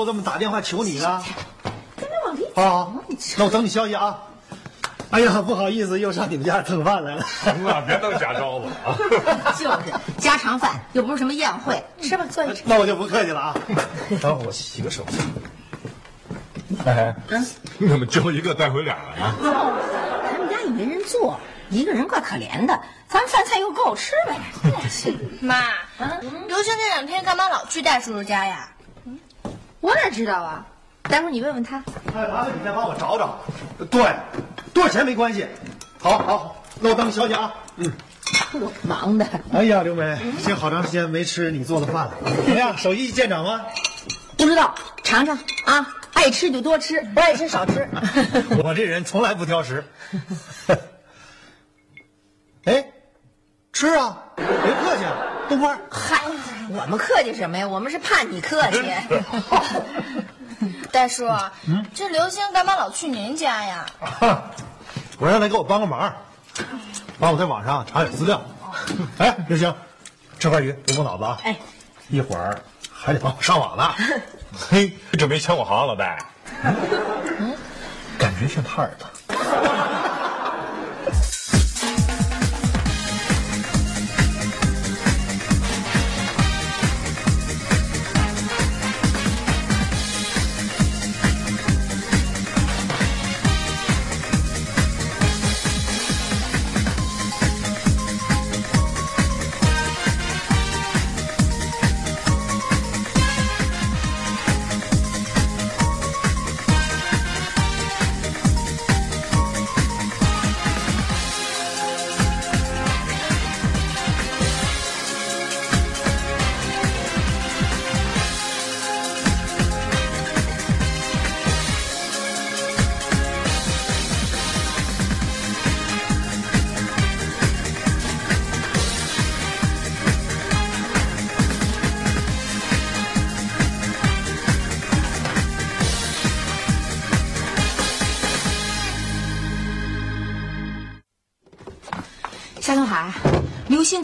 要不我怎么打电话求你呢？好，那我等你消息啊。哎呀，不好意思，又上你们家蹭饭来了。行了，别弄假招子了啊！就是家常饭，又不是什么宴会，吃吧，坐下吃。那我就不客气了啊。等会儿我洗个手。哎，你怎么揪一个带回俩了啊？咱们家也没人做，一个人怪可怜的，咱们饭菜又够吃呗。妈，刘星这两天干嘛老去戴叔叔家呀？我哪知道啊？待会儿你问问他。哎，麻烦你再帮我找找。对，多少钱没关系。好，好，好，那我等你消息啊。嗯。我忙的，哎呀，刘梅，已经好长时间没吃你做的饭了，怎么样？手艺见长吗？不知道尝尝啊，爱吃就多吃，不爱吃少吃。我这人从来不挑食。哎，吃啊，别客气，动筷。嗨，我们客气什么呀？我们是怕你客气。大叔，这刘星干嘛老去您家呀？我让他给我帮个忙，帮我在网上查点资料。哎，刘星，这块鱼别过脑子啊！哎，一会儿还得帮我上网呢。嘿，准备抢我行，老戴。感觉像他儿子。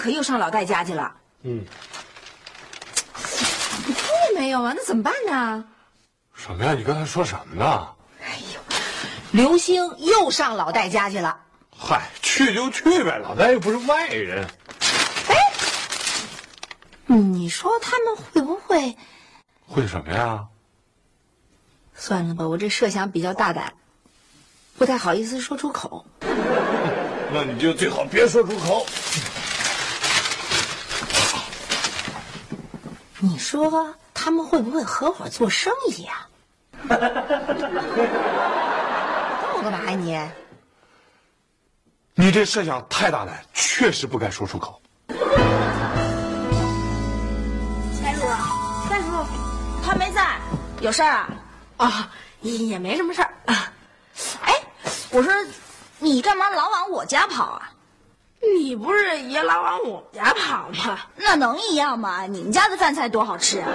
可又上老戴家去了。嗯，你听见没有啊？那怎么办呢？什么呀？你刚才说什么呢？哎呦刘星又上老戴家去了。嗨，去就去呗，老戴又不是外人。哎你说他们会不会？会什么呀？算了吧，我这设想比较大胆，不太好意思说出口。那你就最好别说出口。你说他们会不会合伙做生意呀、问我干嘛呀你？你这设想太大胆，确实不该说出口。三叔，三叔，他没在，有事儿啊？啊，也没什么事儿啊。哎，我说你干嘛老往我家跑啊？你不是也老往我们家跑吗？那能一样吗？你们家的饭菜多好吃啊！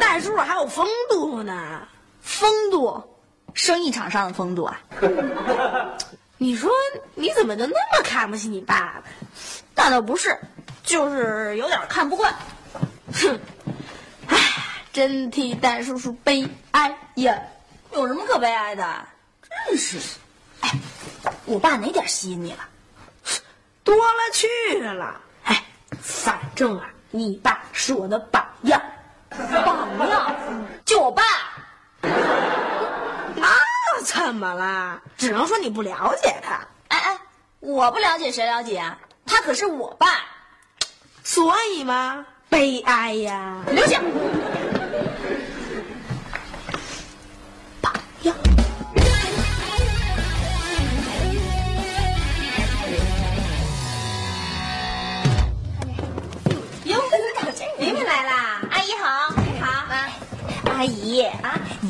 戴叔叔还有风度呢。风度，生意场上的风度啊！你说你怎么就那么看不起你爸爸？那倒不是，就是有点看不惯。哼，唉，真替戴叔叔悲哀呀！有什么可悲哀的？真是，哎，我爸哪点吸引你了？多了去了。哎，反正啊，你爸是我的榜样。榜样，就我爸。那怎么了？只能说你不了解他，哎哎，我不了解谁了解啊？他可是我爸。所以嘛，悲哀呀。刘星，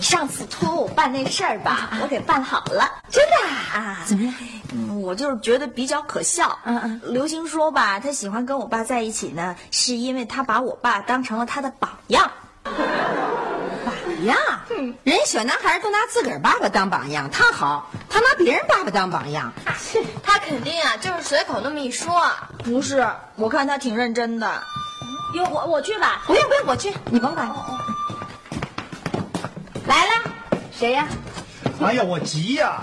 上次托我办那事儿吧，我给办好了。真的啊？怎么样？嗯，我就是觉得比较可笑。嗯嗯刘星说吧，他喜欢跟我爸在一起呢，是因为他把我爸当成了他的榜样。榜样？人家小男孩都拿自个儿爸爸当榜样，他好，他拿别人爸爸当榜样。他肯定啊，就是随口那么一说。不是，我看他挺认真的。哟，我我去吧。不用不用，我去，你甭管。谁呀？哎呀，我急呀、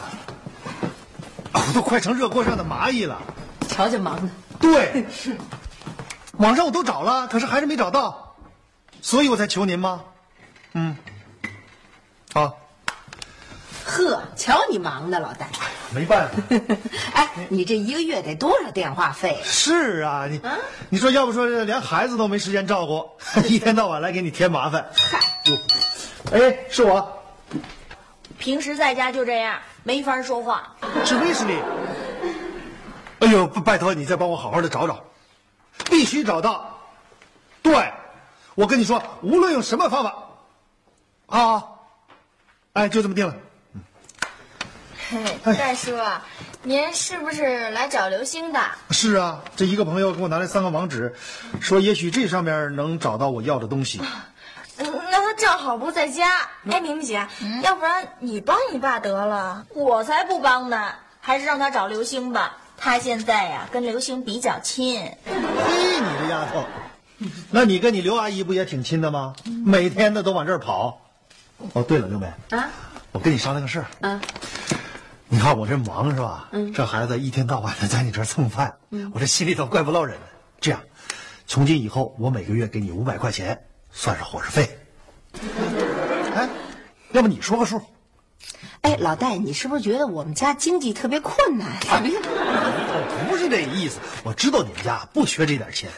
啊我都快成热锅上的蚂蚁了。瞧瞧忙的。对，是网上我都找了，可是还是没找到，所以我才求您吗？嗯，好，呵，瞧你忙的，老戴。没办法。哎，你这一个月得多少电话费？是啊，你你说要不说连孩子都没时间照顾，一天到晚来给你添麻烦。嗨，哟，哎，是我，平时在家就这样，没法说话。是威斯利。哎呦，拜托你再帮我好好的找找，必须找到。对，我跟你说，无论用什么方法，啊，哎，就这么定了。嘿，戴叔，您是不是来找刘星的？是啊，这一个朋友给我拿来三个网址，说也许这上面能找到我要的东西。正好不在家。哎，明明姐，要不然你帮你爸得了。我才不帮呢，还是让他找刘星吧。他现在呀、跟刘星比较亲。嘿，你这丫头，那你跟你刘阿姨不也挺亲的吗？每天的都往这儿跑。哦，对了，刘梅啊，我跟你商量个事儿。啊，你看我这忙是吧？嗯，这孩子一天到晚的在你这儿蹭饭，我这心里头怪不落忍的。这样，从今以后我每个月给你五百块钱，算是伙食费。哎，要不你说个数？哎，老戴，你是不是觉得我们家经济特别困难？怎么样？我不是这意思，我知道你们家不缺这点钱，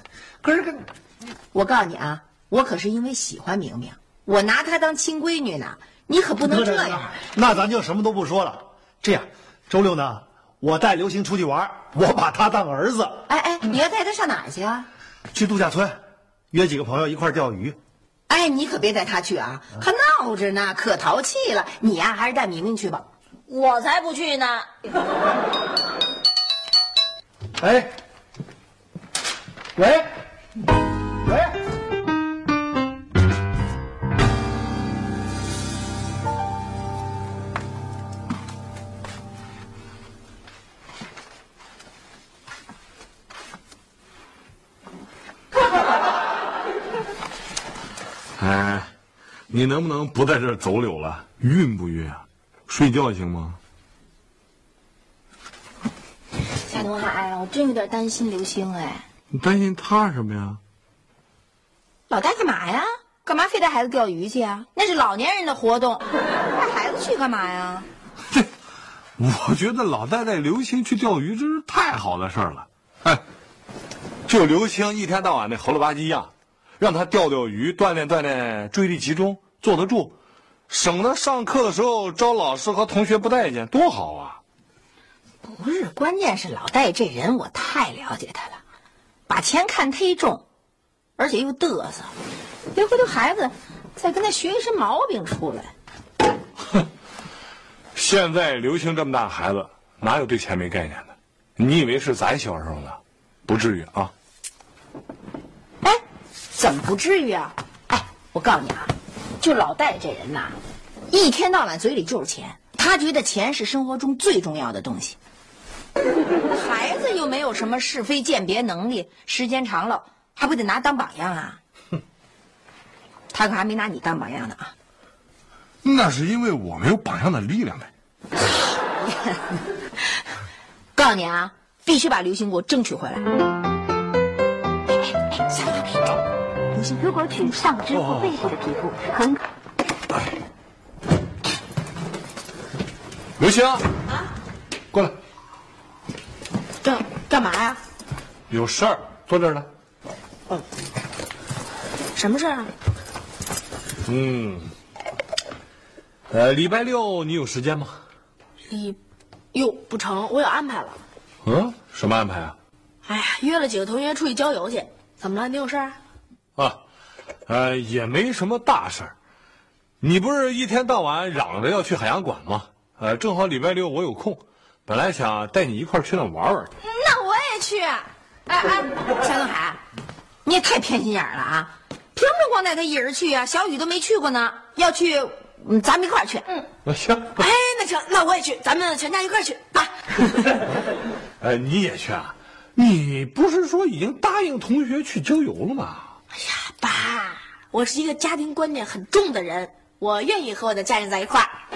可是跟我告诉你啊，我可是因为喜欢明明，我拿她当亲闺女呢。你可不能这样。那咱就什么都不说了。这样，周六呢，我带刘星出去玩，我把他当儿子，哎哎，你要带他上哪儿去啊？去度假村，约几个朋友一块钓鱼。哎，你可别带他去啊，他闹着呢，可淘气了。你呀、还是带明明去吧。我才不去呢！哎，喂，喂，你能不能不在这儿走柳了？晕不晕啊？睡觉行吗？夏东海，我真有点担心刘星哎。你担心他什么呀？老大干嘛呀？干嘛非带孩子钓鱼去啊？那是老年人的活动，带孩子去干嘛呀？我觉得老戴带刘星去钓鱼真是太好的事儿了。哎，就刘星一天到晚那猴了吧唧样，让他钓钓鱼，锻炼锻炼注意力集中，坐得住，省得上课的时候招老师和同学不待见，多好啊！不是，关键是老戴这人我太了解他了，把钱看忒重，而且又嘚瑟，别回头孩子再跟他学一身毛病出来。哼 现在刘星这么大孩子，哪有对钱没概念的？你以为是咱小时候呢？不至于啊！哎，怎么不至于啊？哎，我告诉你啊，就老戴这人呐，一天到晚嘴里就是钱，他觉得钱是生活中最重要的东西。孩子又没有什么是非鉴别能力，时间长了还不得拿当榜样啊？他可还没拿你当榜样呢啊！那是因为我没有榜样的力量呗。告诉你啊，必须把刘星给我争取回来。如果取上肢或背部的皮肤，很可刘星啊，过来，干干嘛呀？有事儿，坐这儿来。什么事儿啊？嗯，呃，礼拜六你有时间吗？礼哟不成，我有安排了。嗯，什么安排啊？哎呀，约了几个同学出去郊游去。怎么了？你有事儿？啊，呃，也没什么大事儿。你不是一天到晚嚷着要去海洋馆吗？呃，正好礼拜六我有空，本来想带你一块儿去那玩玩去。那我也去。哎哎，夏东海，你也太偏心眼了啊！凭什么光带他一人去啊？小雨都没去过呢，要去，嗯咱们一块儿去。嗯，那行，哎，那成，那我也去，咱们全家一块儿去啊！呃，你也去啊？你不是说已经答应同学去郊游了吗？我是一个家庭观念很重的人，我愿意和我的家人在一块儿。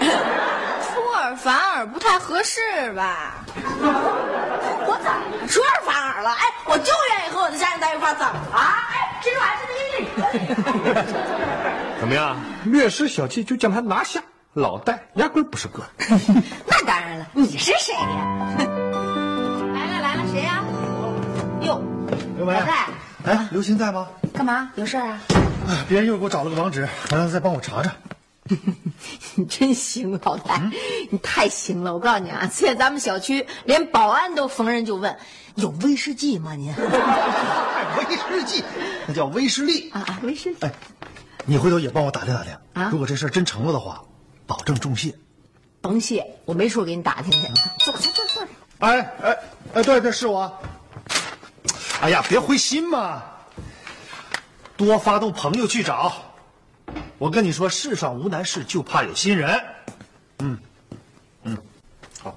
出尔反尔不太合适吧？我怎么出尔反尔了？哎，我就愿意和我的家人在一块儿，怎么了？哎，这还是这个。怎么样？略施小计就将他拿下，老戴压根儿不是个。那当然了，你是谁呀？来了来了，谁呀？哟，刘梅老戴，哎，刘星在吗？干嘛？有事儿啊？哎，别人又给我找了个网址，还让他再帮我查查。你 真行，老戴，你太行了！我告诉你啊，现在咱们小区连保安都逢人就问：“有威士忌吗？您？”哎，威士忌，那叫威士利。啊啊，威士利。哎，你回头也帮我打听打听啊如果这事儿真成了的话，保证重谢。甭谢，我没处给你打听去。坐坐坐坐。哎哎哎，对对，是我。哎呀，别灰心嘛，多发动朋友去找。我跟你说，世上无难事，就怕有心人。嗯，嗯，好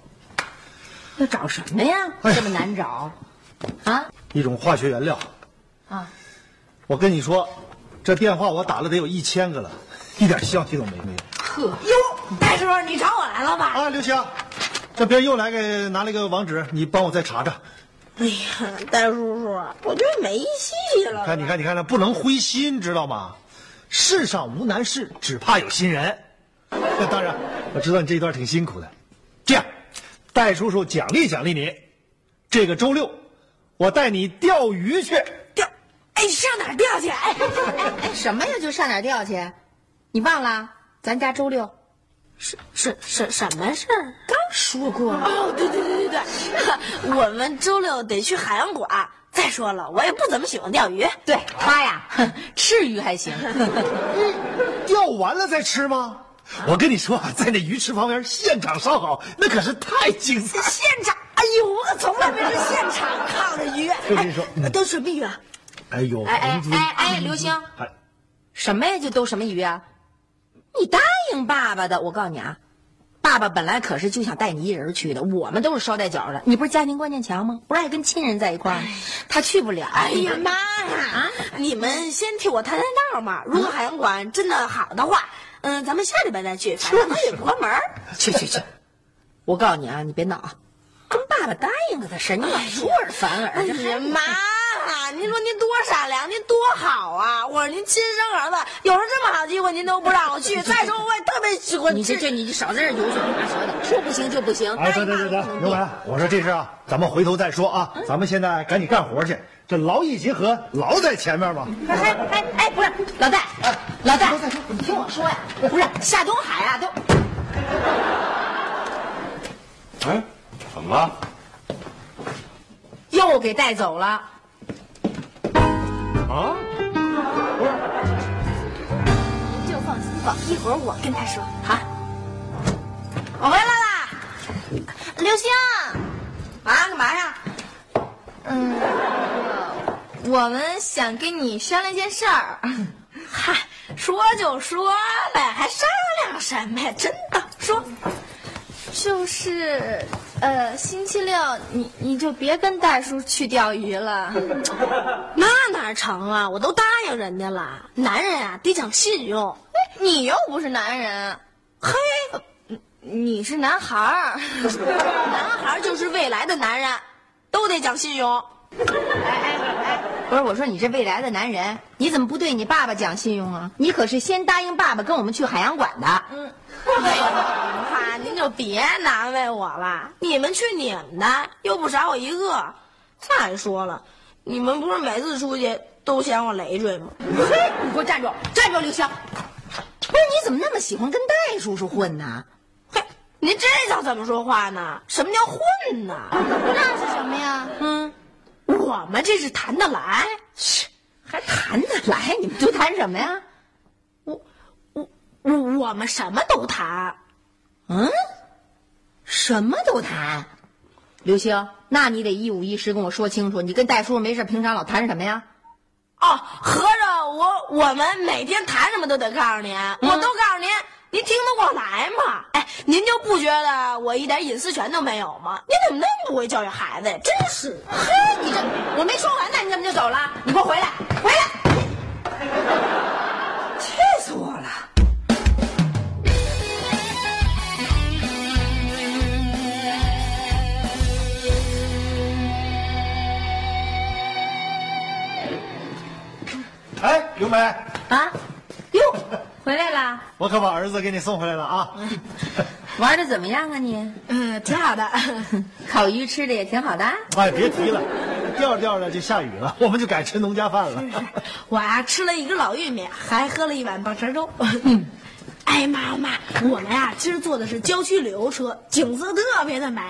要找什么呀？哎这么难找？啊一种化学原料，啊！我跟你说，这电话我打了得有一千个了，一点消息都没没有。呵，哟，戴师傅，你找我来了吧？啊，刘星，这边又来给拿了一个网址，你帮我再查查。哎呀，戴叔叔，我觉得没戏了。看，你看，你看，那不能灰心，知道吗？世上无难事，只怕有心人。那当然，我知道你这一段挺辛苦的。这样，戴叔叔奖励奖励你，这个周六，我带你钓鱼去。钓，哎，上哪儿钓去？哎，哎哎，什么呀？就上哪儿钓去？你忘了？咱家周六。什什什什么事儿？刚说过了。哦，对对对对对，我们周六得去海洋馆。再说了，我也不怎么喜欢钓鱼。对他呀，哼 吃鱼还行。钓完了再吃吗？我跟你说啊，在那鱼池旁边现场烧烤，那可是太精彩。现场，哎呦，我可从来没是现场烤的鱼。我跟你说都什么鱼啊？哎呦，哎哎哎哎，刘星，哎，什么呀？就都什么鱼啊？你答应爸爸的，我告诉你啊，爸爸本来可是就想带你一人去的，我们都是捎带脚的。你不是家庭观念强吗？不是爱跟亲人在一块儿？他去不了。哎呀妈呀！你们先替我探探道嘛。如果海洋馆真的好的话，嗯，咱们下礼拜再去，反正他也不关门。去去去！我告诉你啊，你别闹啊，跟爸爸答应了的事，你老出尔反尔。哎这呀妈呀！您说您多善良，您多好啊！我是您亲生儿子，有时候这么好机会您都不让我去。再说我也特别喜欢你这这你就少在这儿油嘴滑舌的，说不行就不行。哎，对对对对，刘文，我说这事啊，咱们回头再说啊，咱们现在赶紧干活去，这劳逸结合，劳在前面嘛。哎哎哎，不是老戴，老戴，你听我说呀，不是夏东海啊，都哎，怎么了？又给带走了。一会儿我跟他说。好，我回来啦！刘星，啊，干嘛呀？嗯，我们想跟你商量件事儿。嗨，说就说呗，还商量什么呀？真的说。就是，呃，星期六你你就别跟大叔去钓鱼了。那哪成啊？我都答应人家了。男人啊，得讲信用。你又不是男人，嘿，你是男孩儿。男孩就是未来的男人，都得讲信用。哎哎哎不是我说你这未来的男人，你怎么不对你爸爸讲信用啊？你可是先答应爸爸跟我们去海洋馆的。哎呦，妈，您就别难为我了。你们去你们的，又不少我一个。再说了，你们不是每次出去都嫌我累赘吗？嘿，你给我站住！站住，刘香！不是你怎么那么喜欢跟戴叔叔混呢？嘿，您这叫怎么说话呢？什么叫混呢？那是什么呀？嗯，我们这是谈得来。还谈得来？你们都谈什么呀？我我我们什么都谈。嗯，什么都谈。刘星，那你得一五一十跟我说清楚，你跟戴叔没事平常老谈什么呀？哦，合着我我们每天谈什么都得告诉您，我都告诉您，您听得过来吗？哎，您就不觉得我一点隐私权都没有吗？您怎么那么不会教育孩子呀？真是，嘿，你这我没说完呢，你怎么就走了？你给我回来，回来！哎，刘梅，啊，哟，回来啦？我可把儿子给你送回来了啊！玩的怎么样啊你？嗯，挺好的。烤鱼吃的也挺好的。哎，别提了，调着调着就下雨了，我们就改吃农家饭了。是是我呀、吃了一个老玉米，还喝了一碗棒碴粥。嗯 哎妈妈，我们呀、今儿坐的是郊区旅游车，景色特别的美。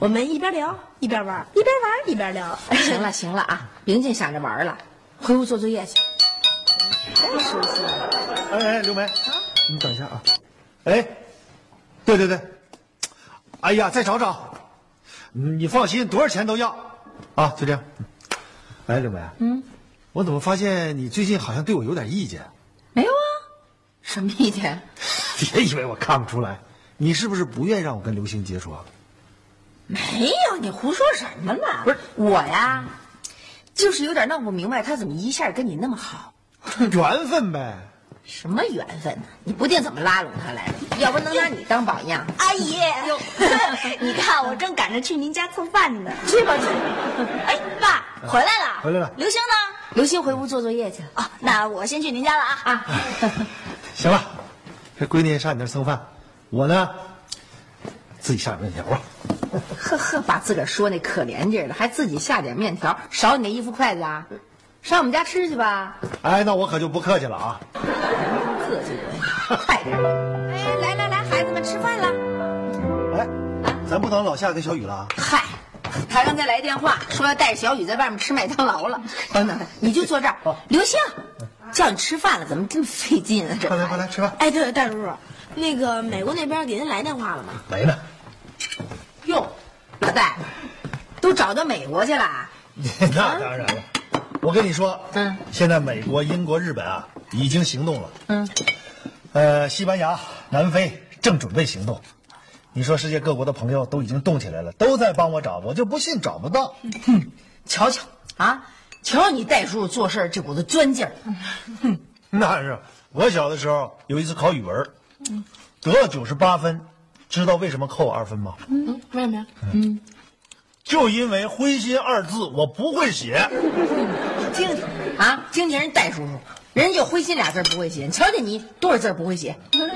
我们一边聊一边玩，一边玩一边聊。行了行了啊，别净想着玩了，回屋做作业去。哎哎，刘梅，啊你等一下啊！哎，对对对，哎呀，再找找，嗯你放心，多少钱都要，啊，就这样。哎，刘梅，嗯，我怎么发现你最近好像对我有点意见？没有啊，什么意见？别以为我看不出来，你是不是不愿意让我跟刘星接触啊？没有，你胡说什么呢？不是我呀，就是有点弄不明白，他怎么一下跟你那么好？缘分呗。什么缘分呢？你不定怎么拉拢他来的，要不能拿你当榜样。阿姨，你看我正赶着去您家蹭饭呢。去吧去。哎，爸回来了，回来了刘星呢？刘星回屋做作业去了哦，那我先去您家了啊。啊。行了，这闺女上你那蹭饭，我呢自己下点面条啊。呵呵，把自个儿说那可怜劲儿的，还自己下点面条，少你那一副筷子啊！上我们家吃去吧。哎，那我可就不客气了啊。客气点，快点。哎，来来来，孩子们吃饭了。哎，咱不等老夏跟小雨了啊？嗨，他刚才来电话说要带着小雨在外面吃麦当劳了。等等，你就坐这儿。刘星，叫你吃饭了，怎么这么费劲啊？这快来快来吃饭。哎，对了，戴叔叔，那个美国那边给您来电话了吗？没呢。哟，老戴，都找到美国去了。那当然了，我跟你说，嗯，现在美国、英国、日本啊已经行动了，嗯，呃，西班牙、南非正准备行动。你说世界各国的朋友都已经动起来了，都在帮我找，我就不信找不到。瞧瞧啊，瞧瞧你戴叔叔做事这股子钻劲儿。那是我小的时候有一次考语文，得了九十八分，知道为什么扣我二分吗？嗯，为什么呀？就因为“灰心”二字我不会写。听听啊，听听人戴叔叔，人家就灰心俩字儿不会写，瞧瞧你多少字儿不会写。哟，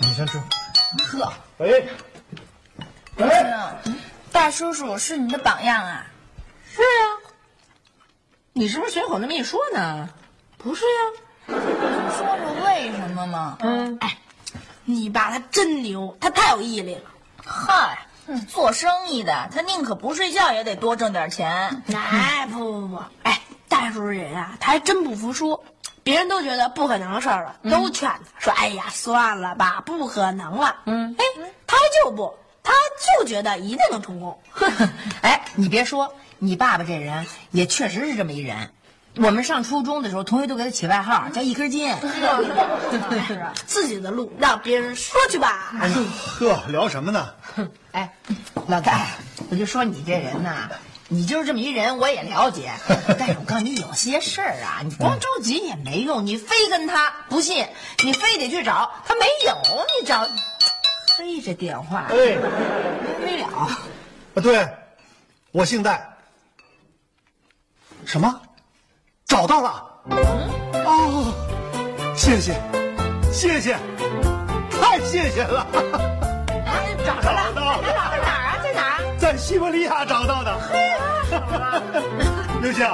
你先吃。呵，喂，喂，大叔叔是你的榜样啊。是啊，你是不是随口那么一说呢？不是呀。你说说为什么吗？嗯，哎，你爸他真牛，他太有毅力了。嗨，做生意的他宁可不睡觉也得多挣点钱。哎，不不不，哎，大叔人啊，他还真不服输。别人都觉得不可能的事儿了，都劝他说：“哎呀，算了吧，不可能了。”嗯，哎，他就不，他就觉得一定能成功。哎，你别说，你爸爸这人也确实是这么一人。我们上初中的时候，同学都给他起外号叫一根筋。是啊，自己的路让别人说去吧。呵，聊什么呢？哎，老大，我就说你这人呐，你就是这么一人，我也了解。但是我告诉你，有些事儿啊，你光着急也没用，你非跟他不信，你非得去找他没有，你找，嘿，这电话哎，没了。啊，对，我姓戴。什么？找到了？哦，谢谢，谢谢，太谢谢了！哎，找到了在哪儿？在哪啊？在哪儿啊？在西伯利亚找到的嘿。刘星，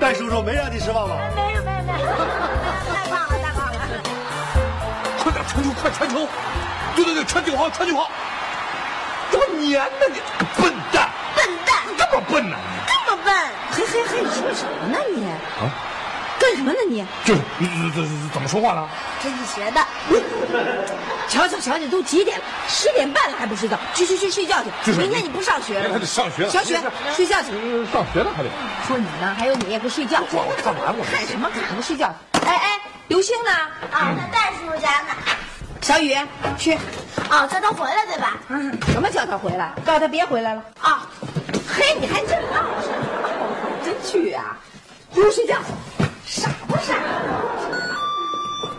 戴叔叔没让你失望吧？没有没有没有，太棒了太棒了！快点传球，快传球！对对对，传九号，传九号！这么黏呢你，笨蛋！笨蛋，你这么笨呢？这嘿嘿嘿，你说什么呢你？啊，跟干什么呢你？这这这怎么说话呢？跟你学的。瞧瞧瞧瞧，都几点了？十点半了还不睡觉？去去去睡觉去！明天你不上学了？还得上学。小雪，睡觉去。上学了还得。说你呢，还有你也不睡觉。我我干嘛我？看什么看？不睡觉。哎哎，刘星呢？啊，在戴叔叔家呢。小雨，去。哦，叫他回来对吧？嗯，什么叫他回来？告诉他别回来了。啊，嘿，你还真闹实，真去啊！回屋睡觉，傻不傻？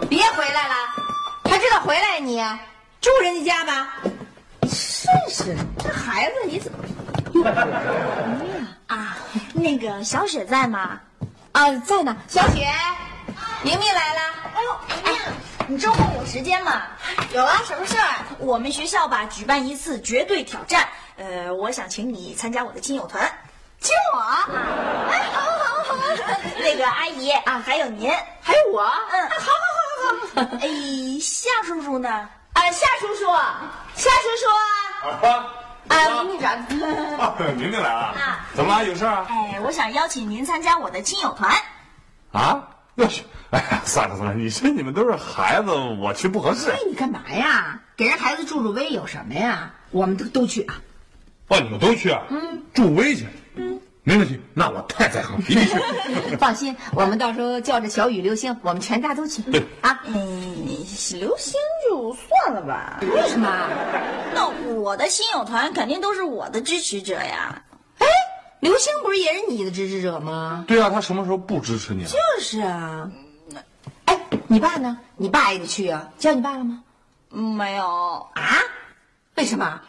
别回来了，还知道回来你？住人家家吧。真是，这孩子你怎么？啊，那个小雪在吗？啊，在呢。小雪，明明来了。哎呦，明明，你周末有时间吗？有啊，什么事儿？我们学校吧举办一次绝对挑战，呃，我想请你参加我的亲友团。亲我？哎，好好好。那个阿姨啊，还有您，还有我。嗯，好好好好。好哎，夏叔叔呢？啊，夏叔叔，夏叔叔啊。啊，明明长。明明来了啊？怎么了？有事啊？哎，我想邀请您参加我的亲友团。啊？要去？哎呀，算了算了，你说你们都是孩子，我去不合适。哎，你干嘛呀？给人孩子助助威有什么呀？我们都都去啊。哦，你们都去啊？嗯，助威去。嗯，没问题。那我太在行，一定去。放心，我们到时候叫着小雨、刘星，我们全家都去。对啊，嗯，刘星就算了吧。为什么？那我的亲友团肯定都是我的支持者呀。哎，刘星不是也是你的支持者吗？对啊，他什么时候不支持你了？就是啊。哎，你爸呢？你爸也得去啊。叫你爸了吗？没有啊？为什么？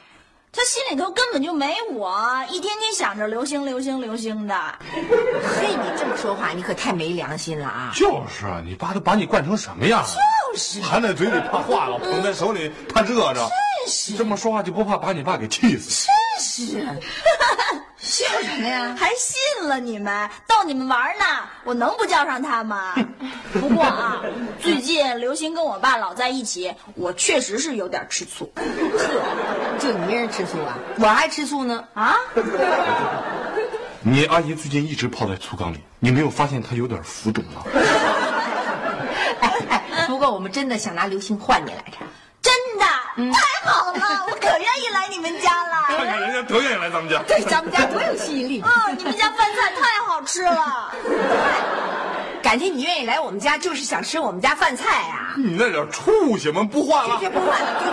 他心里头根本就没我，一天天想着流星、流星、流星的。嘿，你这么说话，你可太没良心了啊！就是啊，你爸都把你惯成什么样了？就是含在嘴里怕化了，捧在手里怕热着。真是这么说话就不怕把你爸给气死？真是，笑什么呀？还信了你们？逗你们玩呢，我能不叫上他吗？不过啊，最近刘星跟我爸老在一起，我确实是有点吃醋。呵，就你一人吃醋啊？我还吃醋呢啊！你阿姨最近一直泡在醋缸里，你没有发现她有点浮肿吗？哎哎，不过我们真的想拿刘星换你来着。真的，太好了，我可愿意来你们家了。看看多愿意来咱们家。对，咱们家多有吸引力。啊，你们家饭菜太好吃了。感情你愿意来我们家，就是想吃我们家饭菜啊？你那点畜生们不换了？这不换了，走走